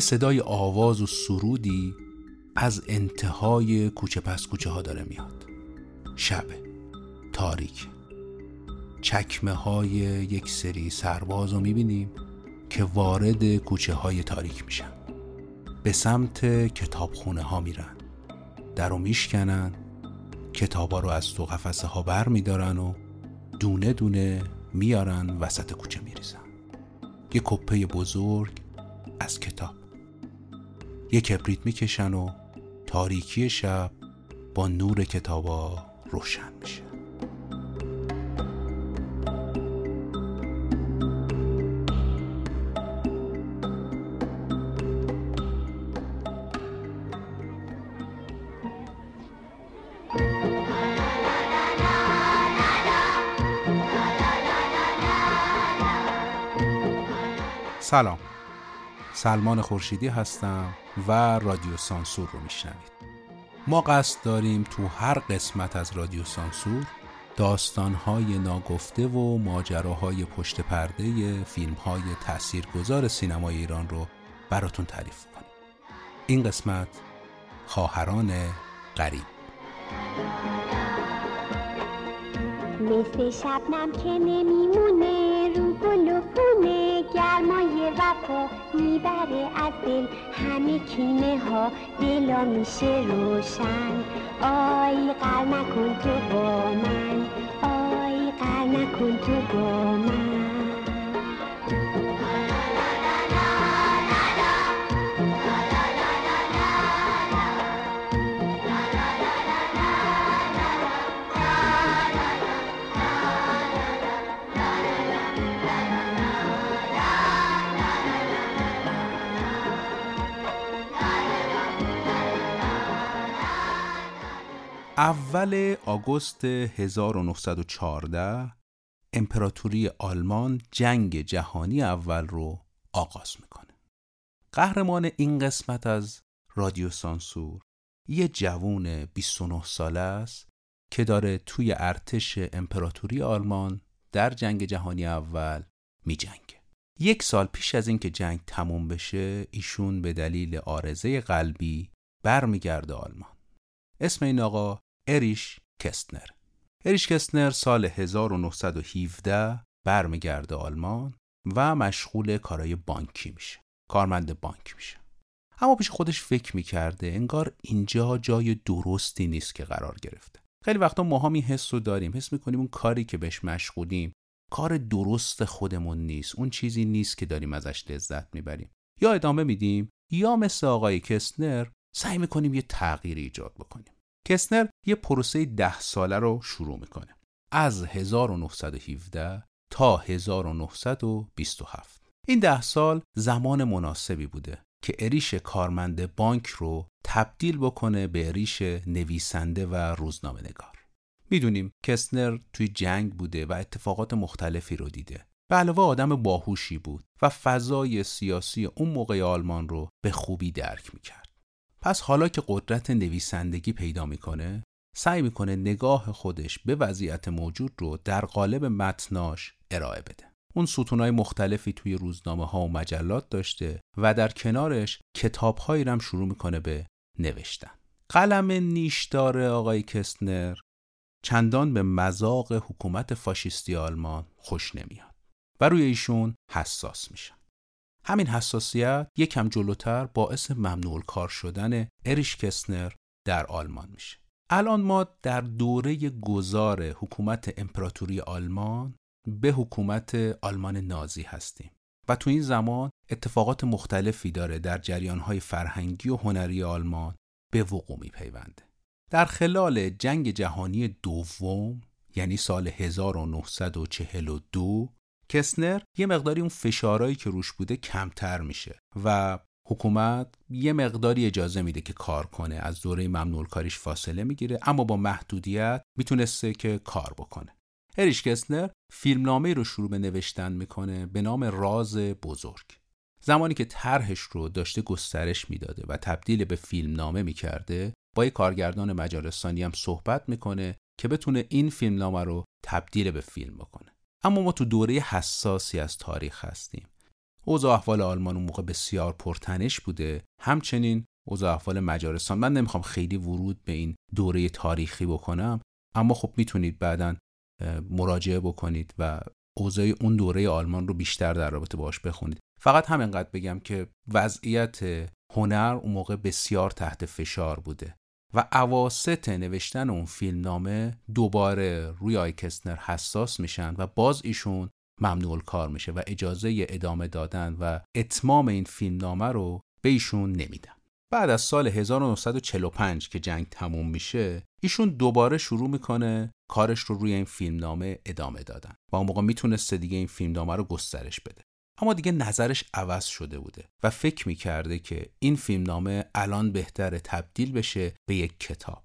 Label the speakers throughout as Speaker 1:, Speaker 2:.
Speaker 1: یه صدای آواز و سرودی از انتهای کوچه پس کوچه ها داره میاد. شبه تاریک. چکمه های یک سری سرباز رو می‌بینیم که وارد کوچه های تاریک میشن. به سمت کتابخونه ها میرن. در رو میشکنن کتابا رو از تو قفسه ها بر میدارن و دونه دونه میارن وسط کوچه میریزن. یه کپه بزرگ از کتاب. یه کبریت می‌کشن و تاریکی شب با نور کتابا روشن میشه. سلام. سلمان خورشیدی هستم و رادیو سانسور رو میشنوید. ما قصد داریم تو هر قسمت از رادیو سانسور داستانهای ناگفته و ماجراهای پشت پرده فیلمهای تاثیرگذار سینمای ایران رو براتون تعریف کنیم. این قسمت خواهران غریب
Speaker 2: مثل شبنم که نمیمونه. رو گل و خونه گرمای وفا می‌بره از دل. همه کینه ها دلا میشه روشن. آی قر نکن تو با من. آی قر نکن تو با من.
Speaker 1: اول آگوست 1914 امپراتوری آلمان جنگ جهانی اول رو آغاز می‌کنه. قهرمان این قسمت از رادیو سانسور یه جوون 29 ساله است که داره توی ارتش امپراتوری آلمان در جنگ جهانی اول می جنگه. یک سال پیش از اینکه جنگ تموم بشه ایشون به دلیل آرزه قلبی برمیگرده آلمان. اسم این آقا اریش کستنر. اریش کستنر سال 1917 برمیگرده آلمان و مشغول کارای بانکی میشه کارمند بانک میشه. اما پیش خودش فکر می‌کرده انگار اینجا جای درستی نیست که قرار گرفته. خیلی وقتا ما هم این حس رو داریم حس می‌کنیم اون کاری که بهش مشغولیم کار درست خودمون نیست اون چیزی نیست که داریم ازش لذت می‌بریم. یا ادامه میدیم یا مثل آقای کستنر سعی می‌کنیم یه تغییری ایجاد بکنیم. کسنر یه پروسه ده ساله رو شروع می‌کنه. از 1917 تا 1927 این ده سال زمان مناسبی بوده که اریش کارمند بانک رو تبدیل بکنه به اریش نویسنده و روزنامه نگار می‌دونیم کسنر توی جنگ بوده و اتفاقات مختلفی رو دیده. به علاوه آدم باهوشی بود و فضای سیاسی اون موقع آلمان رو به خوبی درک می‌کرد. پس حالا که قدرت نویسندگی پیدا می‌کنه سعی می‌کنه نگاه خودش به وضعیت موجود رو در قالب متناش ارائه بده. اون ستونهای مختلفی توی روزنامه ها و مجلات داشته و در کنارش کتابهایی هم شروع می‌کنه به نوشتن. قلم نیشدار آقای کستنر چندان به مذاق حکومت فاشیستی آلمان خوش نمیاد و روی ایشون حساس میشن. همین حساسیت یکم جلوتر باعث ممنوع کار شدن اریش کسنر در آلمان میشه. الان ما در دوره گذار حکومت امپراتوری آلمان به حکومت آلمان نازی هستیم و تو این زمان اتفاقات مختلفی داره در جریانهای فرهنگی و هنری آلمان به وقوع میپیونده. در خلال جنگ جهانی دوم یعنی سال 1942 کسنر یه مقداری اون فشارهایی که روش بوده کمتر میشه و حکومت یه مقداری اجازه میده که کار کنه از دوره ممنوع کاریش فاصله می‌گیره اما با محدودیت می‌تونسته که کار بکنه. اریش کسنر فیلمنامه رو شروع به نوشتن می‌کنه به نام راز بزرگ. زمانی که طرحش رو داشته گسترش می‌داده و تبدیل به فیلمنامه می‌کرده با یه کارگردان مجارستانی هم صحبت می‌کنه که بتونه این فیلمنامه رو تبدیل به فیلم بکنه. اما ما تو دوره حساسی از تاریخ هستیم. اوضاع احوال آلمان اون موقع بسیار پرتنش بوده. همچنین اوضاع احوال مجارستان من نمی‌خوام خیلی ورود به این دوره تاریخی بکنم اما خب می‌تونید بعدا مراجعه بکنید و اوضاع اون دوره آلمان رو بیشتر در رابطه باش بخونید. فقط همینقدر بگم که وضعیت هنر اون موقع بسیار تحت فشار بوده. و عواست نوشتن اون فیلم نامه دوباره روی آی کسنر حساس میشن و باز ایشون ممنوع کار میشه و اجازه ادامه دادن و اتمام این فیلم نامه رو به ایشون نمیدن. بعد از سال 1945 که جنگ تموم میشه ایشون دوباره شروع می‌کنه کارش رو روی این فیلمنامه ادامه دادن و اون موقع می‌تونسته دیگه این فیلمنامه رو گسترش بده. اما دیگه نظرش عوض شده بوده و فکر می‌کرده که این فیلمنامه الان بهتره تبدیل بشه به یک کتاب.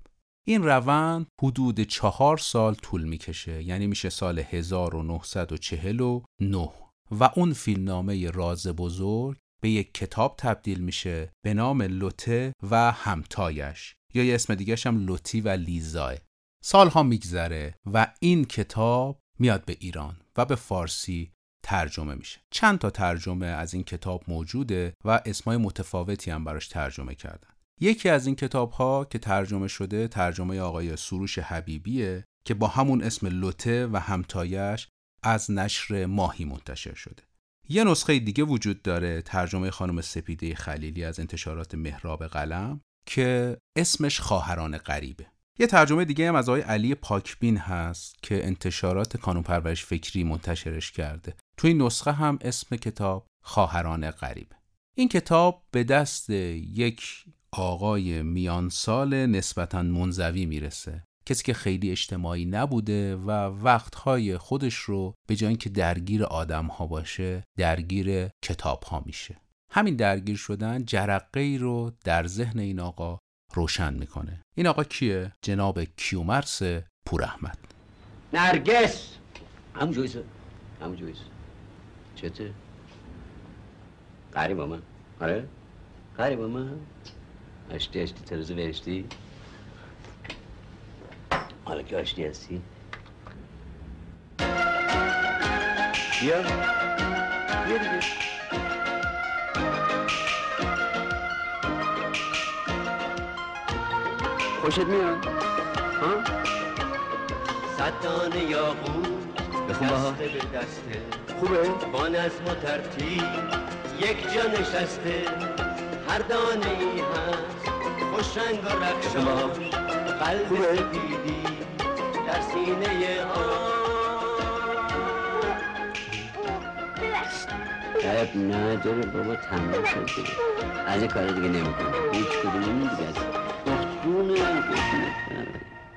Speaker 1: این روند حدود چهار سال طول می‌کشه یعنی میشه سال 1949 و اون فیلمنامه راز بزرگ به یک کتاب تبدیل میشه به نام لوته و همتایش یا یه اسم دیگه هم لوتی و لیزاه سالها میگذره و این کتاب میاد به ایران و به فارسی ترجمه میشه. چند تا ترجمه از این کتاب موجوده و اسمای متفاوتی هم براش ترجمه کردن. یکی از این کتاب ها که ترجمه شده ترجمه آقای سروش حبیبیه که با همون اسم لوته و همتایش از نشر ماهی منتشر شده. یه نسخه دیگه وجود داره ترجمه خانم سپیده خلیلی از انتشارات مهراب قلم که اسمش خواهران غریبه. یه ترجمه دیگه هم از آقای علی پاکبین هست که انتشارات کانون پرورش فکری منتشرش کرده. توی نسخه هم اسم کتاب خواهران غریبه این کتاب به دست یک آقای میانسال نسبتا منزوی می‌رسه. کسی که خیلی اجتماعی نبوده و وقتهای خودش رو به جای اینکه درگیر آدم ها باشه درگیر کتاب ها میشه. همین درگیر شدن جرقه ای رو در ذهن این آقا روشن می‌کنه. این آقا کیه؟ جناب کیومرس پور احمد
Speaker 3: نرگس! همون جویسه. همون جویسه. چته؟ قریب من. آره؟ قریب من. اشتی اشتی ترزه برشتی حالا که آشتی هستی. بیا. بیا دیگه. خوشت میاد؟ ها؟ صدانه یاقوت بخون بها. به دسته خوبه؟ با نظم و ترتیب یک جا نشسته. هر دانه ای هست. خوش رنگ و رخشان قلب سپیدی در سینه عیب نداره بابا تمام شد از این کار دیگه نمی کنم هیچ کدوم دیگه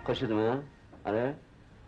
Speaker 3: خوشت من؟ آره؟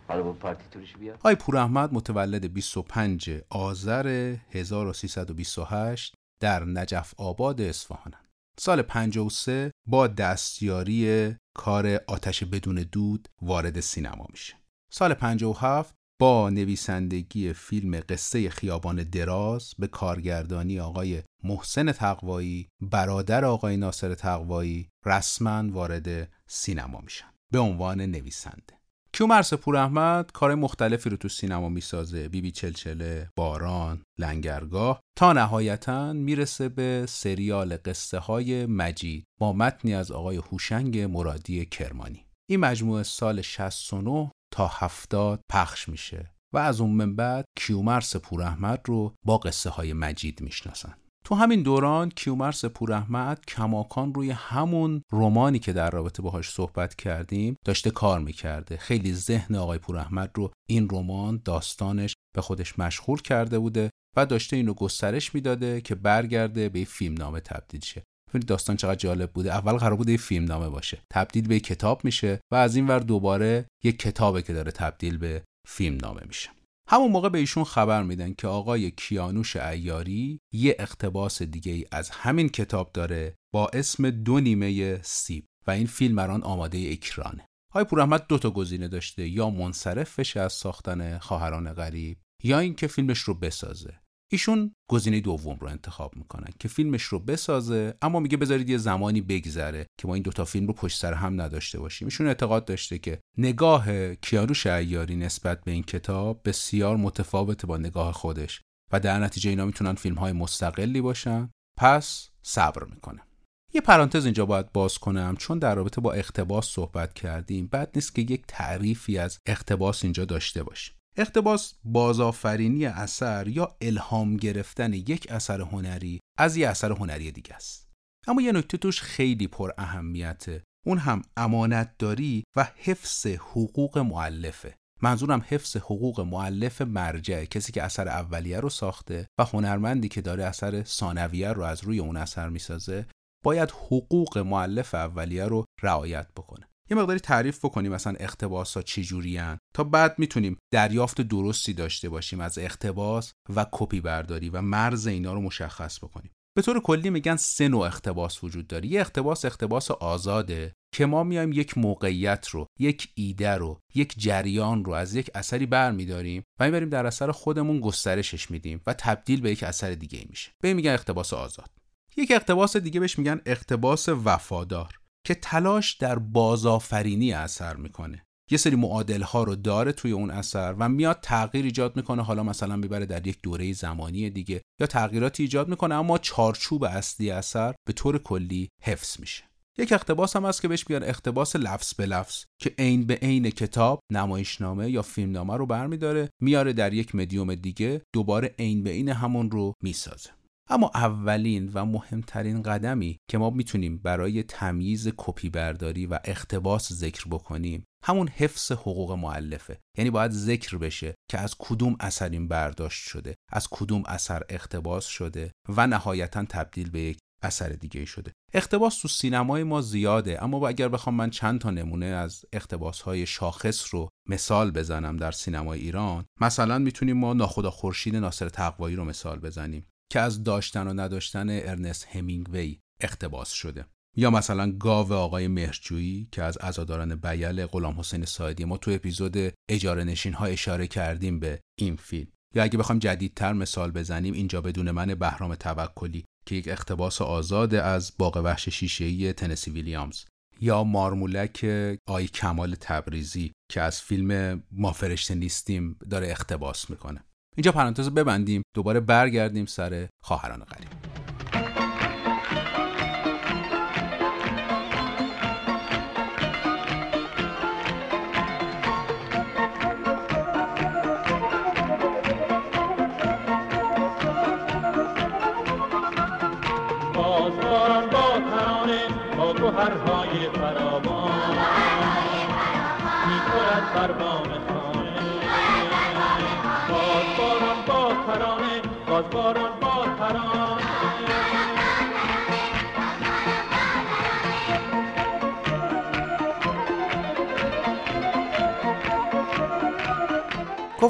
Speaker 3: حالا با پارتی توریش بیا
Speaker 1: آی پور احمد متولد 25 آذر 1328 در نجف آباد اصفهانند. سال 53 با دستیاری کار آتش بدون دود وارد سینما میشه. سال 57 با نویسندگی فیلم قصه خیابان دراز به کارگردانی آقای محسن تقوایی برادر آقای ناصر تقوایی رسما وارد سینما میشن. به عنوان نویسنده. کیومرس پور احمد؟ کار مختلفی رو تو سینما می‌سازه. بیبی بی چلچله، باران، لنگرگاه. تا نهایتا می‌رسه به سریال قصه های مجید با متنی از آقای هوشنگ مرادی کرمانی. این مجموعه سال 69 تا 70 پخش میشه و از اون من بعد کیومرس پور احمد رو با قصه های مجید می‌شناسن. تو همین دوران کیومرس پوراحمد کماکان روی همون رومانی که در رابطه باهاش صحبت کردیم داشته کار می‌کرده. خیلی ذهن آقای پوراحمد رو این رمان داستانش به خودش مشغول کرده بوده و داشته اینو گسترش می‌داده که برگرده به فیلم نامه تبدیل شه. ببینید داستان چقدر جالب بوده. اول قرار بوده یه فیلم نامه باشه. تبدیل به کتاب میشه و از این ور دوباره یک کتابه که داره تبدیل به فیلم نامه میشه. همون موقع به ایشون خبر میدن که آقای کیانوش ایاری یه اقتباس دیگه ای از همین کتاب داره با اسم دو نیمه سیب و این فیلم الان آماده اکرانه. آقای پوراحمد دو تا گزینه داشته یا منصرف بشه از ساختن خواهران غریب یا اینکه فیلمش رو بسازه. ایشون گزینه دوم رو انتخاب می‌کنن که فیلمش رو بسازه اما میگه بذارید یه زمانی بگذره که ما این دوتا فیلم رو پشت سر هم نداشته باشیم. ایشون اعتقاد داشته که نگاه کیانوش ایاری نسبت به این کتاب بسیار متفاوته با نگاه خودش و در نتیجه اینا می‌تونن فیلم های مستقلی باشن. پس صبر می‌کنه. یه پرانتز اینجا باید باز کنم. چون در رابطه با اقتباس صحبت کردیم بد نیست که یک تعریفی از اقتباس اینجا داشته باشیم. اقتباس بازآفرینی اثر یا الهام گرفتن یک اثر هنری از یه اثر هنری دیگه است. اما یه نکته توش خیلی پر اهمیته اون هم امانتداری و حفظ حقوق معلفه منظورم حفظ حقوق معلف مرجع کسی که اثر اولیه رو ساخته و هنرمندی که داره اثر ثانویه رو از روی اون اثر می‌سازه باید حقوق معلف اولیه رو رعایت بکنه. یه مقداری تعریف بکنیم مثلا اقتباس ها چی تا بعد می‌تونیم دریافت درستی داشته باشیم از اقتباس و کپی برداری و مرز اینا رو مشخص بکنیم. به طور کلی میگن سه نوع اقتباس وجود داره. یه اقتباس اقتباس آزاده که ما میایم یک موقعیت رو یک ایده رو یک جریان رو از یک اثری برمیداریم و می‌بریم در اثر خودمون گسترشش میدیم و تبدیل به یک اثر دیگه میشه. به میگن اقتباس آزاد. یک اقتباس دیگه بهش میگن اقتباس وفادار. که تلاش در بازآفرینی اثر می‌کنه. یه سری معادل ها رو داره توی اون اثر و میاد تغییر ایجاد می‌کنه. حالا مثلا می‌بره در یک دوره زمانی دیگه یا تغییراتی ایجاد می‌کنه اما چارچوب اصلی اثر به طور کلی حفظ میشه. یک اقتباس هم هست که بهش میگن اقتباس لفظ به لفظ که عین به عین کتاب نمایشنامه یا فیلمنامه رو برمیداره میاره در یک مدیوم دیگه دوباره عین به عین همون رو می‌سازه. اما اولین و مهمترین قدمی که ما می‌تونیم برای تمییز کپی برداری و اقتباس ذکر بکنیم همون حفظ حقوق مؤلفه یعنی باید ذکر بشه که از کدوم اثر این برداشت شده از کدوم اثر اقتباس شده و نهایتا تبدیل به یک اثر دیگه شده. اقتباس تو سینمای ما زیاده اما اگر بخوام من چند تا نمونه از اقتباس های شاخص رو مثال بزنم در سینمای ایران مثلا می‌تونیم ما ناخدا خورشید ناصر تقوایی رو مثال بزنیم. که از داشتن و نداشتن ارنست همینگوی اقتباس شده. یا مثلا گاو آقای مهرجویی که از عزاداران بیل غلام حسین سایدی ما تو اپیزود اجاره نشین ها اشاره کردیم به این فیلم. یا اگه بخوام جدیدتر مثال بزنیم اینجا بدون من بهرام توکلی که یک اقتباس آزاده از باغ وحش شیشه‌ای تنسی ویلیامز. یا مارمولک آی کمال تبریزی که از فیلم ما فرشته نیستیم داره اقتباس می‌کنه. اینجا پرانتز ببندیم دوباره برگردیم سر خواهران غریب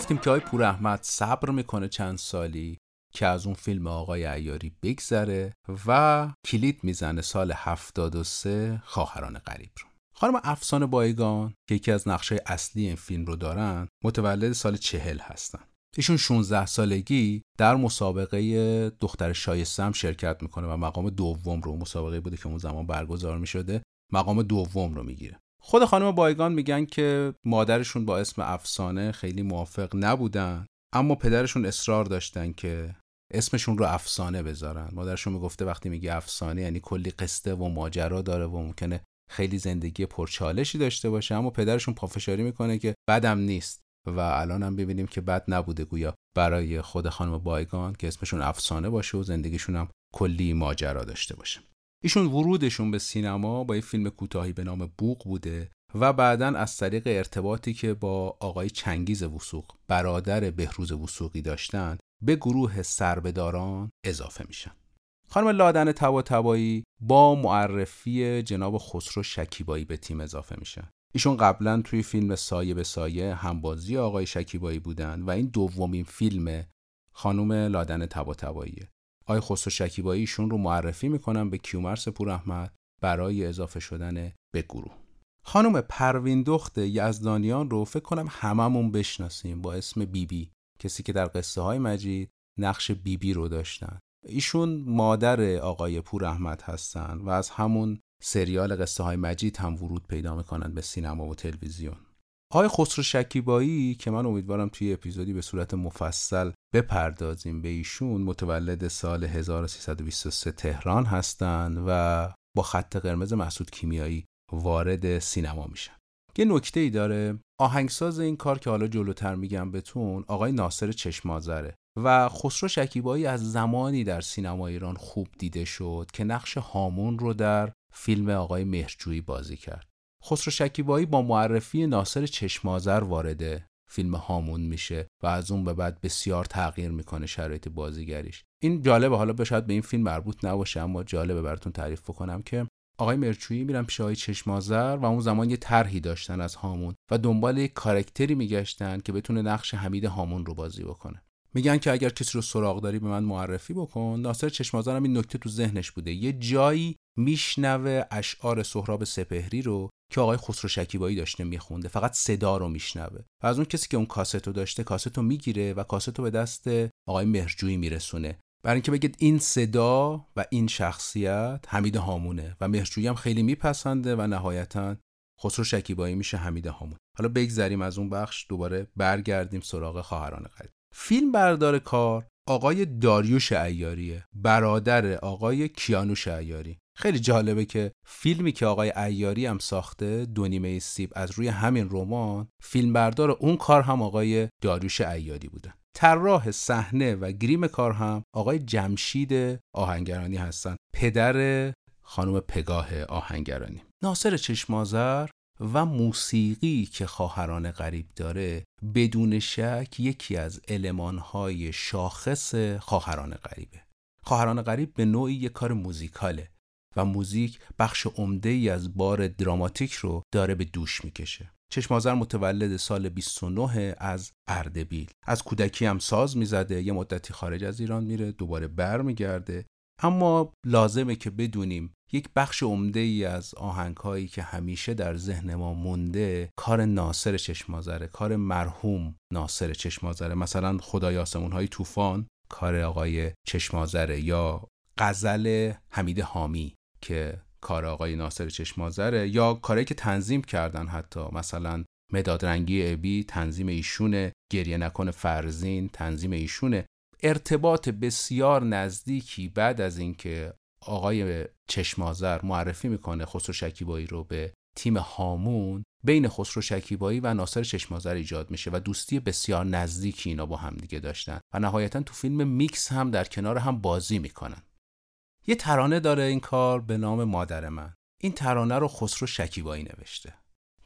Speaker 1: گفتیم که آقای پور احمد صبر می‌کنه چند سالی که از اون فیلم آقای عیاری بگذره و کلید می‌زنه سال 73 خواهران غریب رو. خانم افسانه بایگان که یکی از نقشه اصلی این فیلم رو دارن متولد سال چهل هستن. ایشون 16 سالگی در مسابقه دختر شایسته هم شرکت می‌کنه و مقام دوم رو مسابقه بوده که اون زمان برگزار می‌شده مقام دوم رو می‌گیره. خود خانم بایگان میگن که مادرشون با اسم افسانه خیلی موافق نبودن اما پدرشون اصرار داشتن که اسمشون رو افسانه بذارن. مادرشون می‌گفته وقتی میگه افسانه یعنی کلی قصه و ماجرا داره و ممکنه خیلی زندگی پرچالشی داشته باشه اما پدرشون پافشاری می‌کنه که بدم نیست. و الان هم ببینیم که بد نبوده گویا برای خود خانم بایگان که اسمشون افسانه باشه و زندگیشون هم کلی ماجرا داشته باشه. ایشون ورودشون به سینما با یه فیلم کوتاهی به نام بوق بوده و بعدا از طریق ارتباطی که با آقای چنگیز وسوق برادر بهروز وسوقی داشتن به گروه سربداران اضافه میشن. خانم لادن تبا تبایی با معرفی جناب خسرو شکیبایی به تیم اضافه میشن. ایشون قبلا توی فیلم سایه به سایه همبازی آقای شکیبایی بودن و این دومین فیلم خانم لادن تبا تباییه آقای خسرو شکیبایی ایشون رو معرفی می‌کنن به کیومرس پور احمد برای اضافه شدن به گروه خانم پروین دخت یزدانیان رو فکر کنم هممون بشناسیم با اسم بیبی بی. کسی که در قصه های مجید نقش بیبی بی رو داشتن ایشون مادر آقای پور احمد هستن و از همون سریال قصه های مجید هم ورود پیدا می‌کنن به سینما و تلویزیون آقای خسرو شکیبایی که من امیدوارم توی اپیزودی به صورت مفصل بپردازیم به ایشون متولد سال 1323 تهران هستند و با خط قرمز مسعود کیمیایی وارد سینما میشن. یه نکته ای داره آهنگساز این کار که حالا جلوتر میگم بهتون آقای ناصر چشمازره و خسرو شکیبایی از زمانی در سینما ایران خوب دیده شد که نقش هامون رو در فیلم آقای مهرجویی بازی کرد. خسرو شکیبایی با معرفی ناصر چشمازر وارد فیلم هامون میشه و از اون به بعد بسیار تغییر می‌کنه شرایط بازیگریش. این جالبه. حالا به شاید به این فیلم مربوط نباشه اما جالبه براتون تعریف بکنم که آقای مرچویی میرن پیش آقای چشمازر و اون زمان یه طرحی داشتن از هامون و دنبال یک کارکتری میگشتن که بتونه نقش حمید هامون رو بازی بکنه. میگن که اگر کسی رو سراغ داری به من معرفی بکن. ناصر چشمازر هم این نکته تو ذهنش بوده. یه جایی میشنوه اشعار سهراب سپهری رو که آقای خسرو شکیبایی داشته میخونده فقط صدا رو میشنوه. و از اون کسی که اون کاست داشته کاست می‌گیره و کاست به دست آقای مهرجویی میرسونه. برای اینکه بگید این صدا و این شخصیت حمید هامونه و مهرجویی هم خیلی میپسنده و نهایتا خسرو شکیبایی میشه حمید هامون. حالا بگذریم از اون بخش دوباره برگردیم سراغ خواهران قدیم. فیلم بردار کار آقای داریوش ایاریه برادر آقای کیانوش ایاری. خیلی جالبه که فیلمی که آقای ایاری هم ساخته دو نیمه سیب از روی همین رمان فیلمبردار اون کار هم آقای داریوش ایاری بودن طراح صحنه و گریم کار هم آقای جمشید آهنگرانی هستن. پدر خانم پگاه آهنگرانی. ناصر چشمازر و موسیقی که خواهران غریب داره بدون شک یکی از المانهای شاخص خواهران غریبه. خواهران غریب به نوعی یک کار موزیکاله. و موزیک بخش عمده ای از بار دراماتیک رو داره به دوش می‌کشه. چشمازر متولد سال 29 از اردبیل. از کودکی هم ساز می‌زده یه مدتی خارج از ایران میره دوباره بر میگرده اما لازمه که بدونیم یک بخش عمده ای از آهنگ هایی که همیشه در ذهن ما مونده کار ناصر چشمازره کار مرحوم ناصر چشمازره مثلا خدای آسمون های طوفان کار آقای چشمازره یا غزل حمید حامی. که کار آقای ناصر چشمازره یا کاری که تنظیم کردن حتی مثلا مداد رنگی ابی تنظیم ایشونه گریه نکن فرزین تنظیم ایشونه ارتباط بسیار نزدیکی بعد از اینکه آقای چشمازر معرفی می‌کنه خسرو شکیبایی رو به تیم هامون بین خسرو شکیبایی و ناصر چشمازر ایجاد میشه و دوستی بسیار نزدیکی اینا با هم دیگه داشتن. و نهایتا تو فیلم میکس هم در کنار هم بازی می‌کنن. یه ترانه داره این کار به نام مادر من. این ترانه رو خسرو شکیبایی نوشته.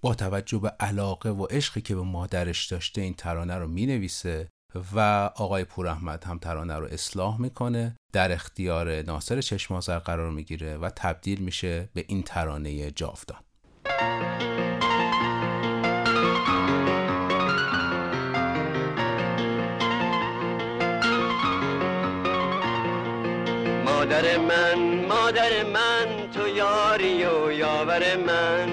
Speaker 1: با توجه به علاقه و عشقی که به مادرش داشته این ترانه رو می‌نویسه و آقای پوراحمد هم ترانه رو اصلاح می‌کنه در اختیار ناصر چشمازر قرار می‌گیره و تبدیل میشه به این ترانه جاودان.
Speaker 3: مادر من مادر من تو یاری و یاور من.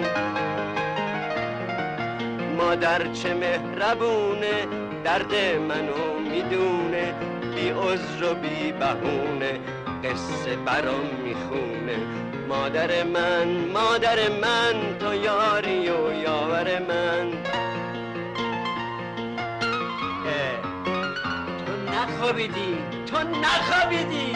Speaker 3: مادر چه مهربونه درد منو می‌دونه بی عذر و بی بهونه قصه برام می‌خونه. مادر من مادر من تو یاری و یاور من. تو نخوابیدی تو نخوابیدی.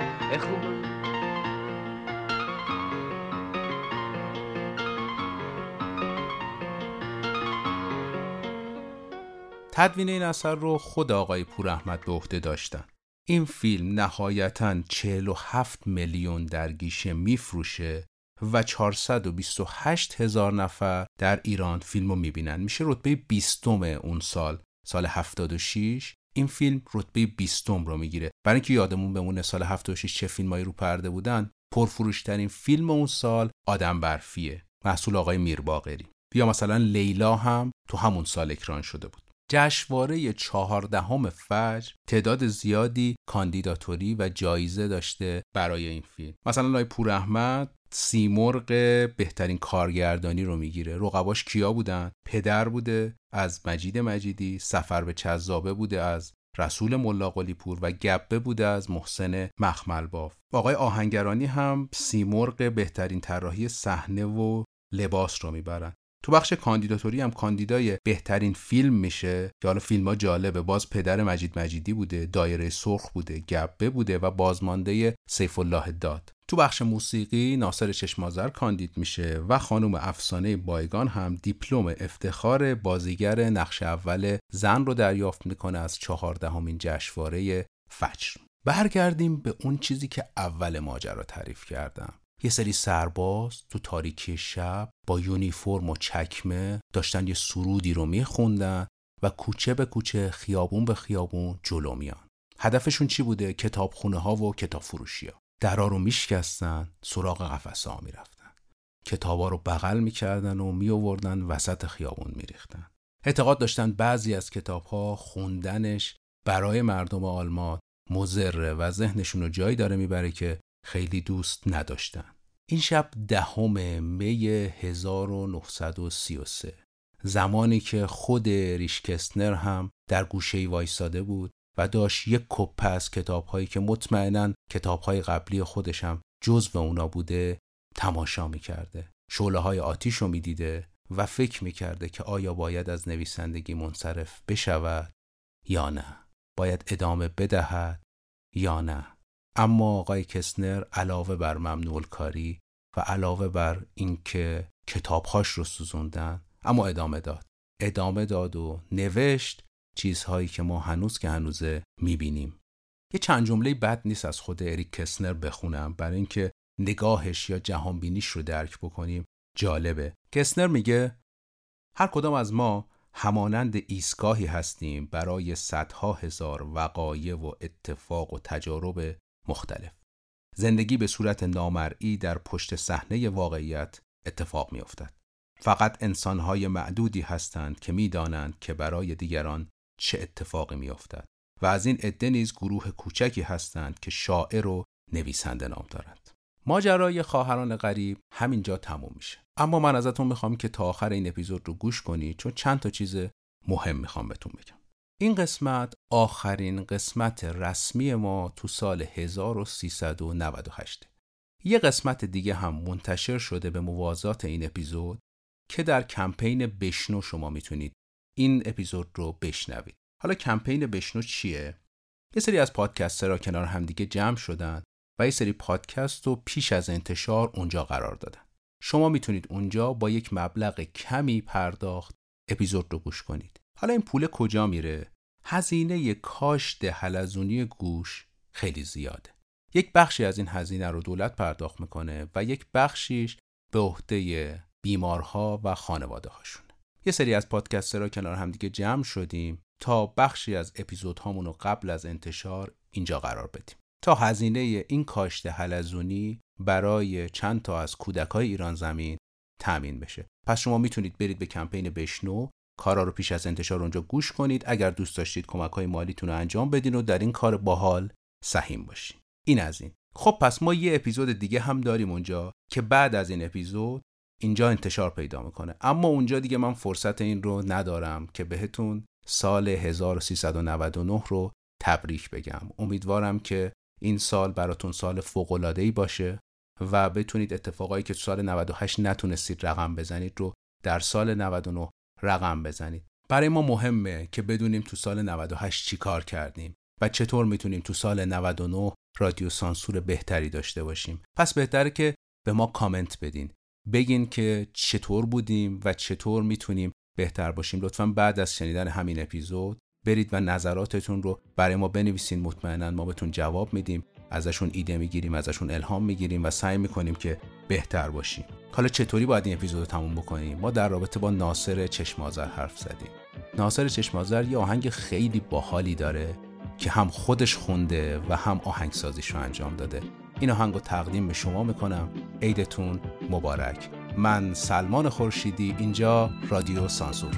Speaker 3: بخون.
Speaker 1: تدوین این اثر رو خود آقای پور احمد به عهده داشتن. این فیلم نهایتا 47 میلیون در گیشه میفروشه و 428 هزار نفر در ایران فیلم رو می‌بینن. میشه رتبه 20 اون سال سال 76 این فیلم رتبه 20 رو می‌گیره. برای اینکه یادمون بمونه سال 76 چه فیلمایی رو پرده بودن پرفروشترین فیلم اون سال آدم برفیه. محصول آقای میرباقری یا مثلا لیلا هم تو همون سال اکران شده بود. جشنواره چهاردهم فجر تعداد زیادی کاندیداتوری و جایزه داشته برای این فیلم. مثلا لای پور احمد سیمرغ بهترین کارگردانی رو می‌گیره. رقباش کیا بودن؟ پدر بوده از مجید مجیدی سفر به چذابه بوده از رسول ملاقلی پور و گبه بوده از محسن مخمل باف آقای آهنگرانی هم سیمرغ بهترین طراحی صحنه و لباس رو می‌برن. تو بخش کاندیداتوری هم کاندیدای بهترین فیلم میشه. که حالا فیلم ها جالبه. باز پدر مجید مجیدی بوده دایره سرخ بوده گبه بوده و بازمانده سیف الله داد. تو بخش موسیقی ناصر چشمازر کاندید میشه و خانم افسانه بایگان هم دیپلم افتخار بازیگر نقش اول زن رو دریافت می‌کنه از چهاردهمین جشنواره فجر. برگردیم به اون چیزی که اول ماجرا تعریف کردم. یه سری سرباز تو تاریکی شب با یونیفرم و چکمه داشتن یه سرودی رو میخوندن و کوچه به کوچه خیابون به خیابون جلو میان. هدفشون چی بوده؟ کتابخونه ها و کتاب فروشی ها درا رو میشکستن سراغ قفسه ها می‌رفتن. کتابا رو بغل می‌کردن و میآوردن وسط خیابون میریختن. اعتقاد داشتن بعضی از کتاب ها خوندنش برای مردم آلمان مزره و ذهنشون رو جایی داره می‌بره که خیلی دوست نداشتن. این شب دهم می 1933 زمانی که خود ریشکستنر هم در گوشه وایساده بود و داشت یک کپه از کتاب هایی که مطمئنا کتاب های قبلی خودشم جزو اونا بوده تماشا می‌کرده. شعله های آتیش رو می‌دیده و فکر می‌کرده که آیا باید از نویسندگی منصرف بشود یا نه. باید ادامه بدهد یا نه. اما آقای کسنر علاوه بر ممنوع کاری و علاوه بر اینکه کتابهاش رو سوزوندن اما ادامه داد. ادامه داد و نوشت چیزهایی که ما هنوز که هنوزه می‌بینیم. یه چند جمله بد نیست از خود اریک کسنر بخونم. برای اینکه نگاهش یا جهانبینیش رو درک بکنیم. جالبه. کسنر میگه هر کدام از ما همانند ایستگاهی هستیم برای صدها هزار وقایع و اتفاق و تجارب مختلف. زندگی به صورت نامرئی در پشت صحنه واقعیت اتفاق میافتد. فقط انسانهای معدودی هستند که می‌دانند که برای دیگران چه اتفاقی میافتد و از این عده نیز گروه کوچکی هستند که شاعر و نویسنده نام دارند. ماجرای خواهران غریب همینجا تموم میشه. اما من ازتون می‌خوام که تا آخر این اپیزود رو گوش کنید چون چند تا چیز مهم می‌خوام بهتون بگم. این قسمت آخرین قسمت رسمی ما تو سال 1398 یه قسمت دیگه هم منتشر شده به موازات این اپیزود که در کمپین بشنو شما می‌تونید این اپیزود رو بشنوید. حالا کمپین بشنو چیه؟ یه سری از پادکسترها کنار همدیگه جمع شدن و یه سری پادکست رو پیش از انتشار اونجا قرار دادن. شما می‌تونید اونجا با یک مبلغ کمی پرداخت اپیزود رو گوش کنید. حالا این پول کجا میره؟ هزینه کاشت حلزونی گوش خیلی زیاده. یک بخشی از این هزینه رو دولت پرداخت می‌کنه و یک بخشیش به عهده بیمارها و خانواده هاشون یه سری از پادکسترها کنار همدیگه جمع شدیم تا بخشی از اپیزودهامون رو قبل از انتشار اینجا قرار بدیم. تا هزینه این کاشت حلزونی برای چند تا از کودکای ایران زمین تأمین بشه. پس شما می‌تونید برید به کمپین بشنو کارا رو پیش از انتشار اونجا گوش کنید. اگر دوست داشتید کمک های مالیتون رو انجام بدین و در این کار باحال سهیم باشین. این از این. خب پس ما یه اپیزود دیگه هم داریم اونجا که بعد از این اپیزود اینجا انتشار پیدا می‌کنه. اما اونجا دیگه من فرصت این رو ندارم که بهتون سال 1399 رو تبریک بگم. امیدوارم که این سال براتون سال فوق ای باشه و بتونید اتفاقایی که تو سال 98 نتونستید رقم بزنید رو در سال 99 رقم بزنید. برای ما مهمه که بدونیم تو سال 98 چی کار کردیم و چطور می‌تونیم تو سال 99 رادیو سانسور بهتری داشته باشیم. پس بهتره که به ما کامنت بدین. بگین که چطور بودیم و چطور می‌تونیم بهتر باشیم. لطفا بعد از شنیدن همین اپیزود برید و نظراتتون رو برای ما بنویسین. مطمئنا ما بهتون جواب میدیم ازشون ایده می‌گیریم ازشون الهام می‌گیریم و سعی می‌کنیم که بهتر باشیم. حالا چطوری باید این اپیزود رو تموم بکنیم؟ ما در رابطه با ناصر چشمازر حرف زدیم. ناصر چشمازر یه آهنگ خیلی باحالی داره که هم خودش خونده و هم آهنگسازیش رو انجام داده. این آهنگ تقدیم به شما می‌کنم. عیدتون مبارک. من سلمان خورشیدی اینجا رادیو سانسور.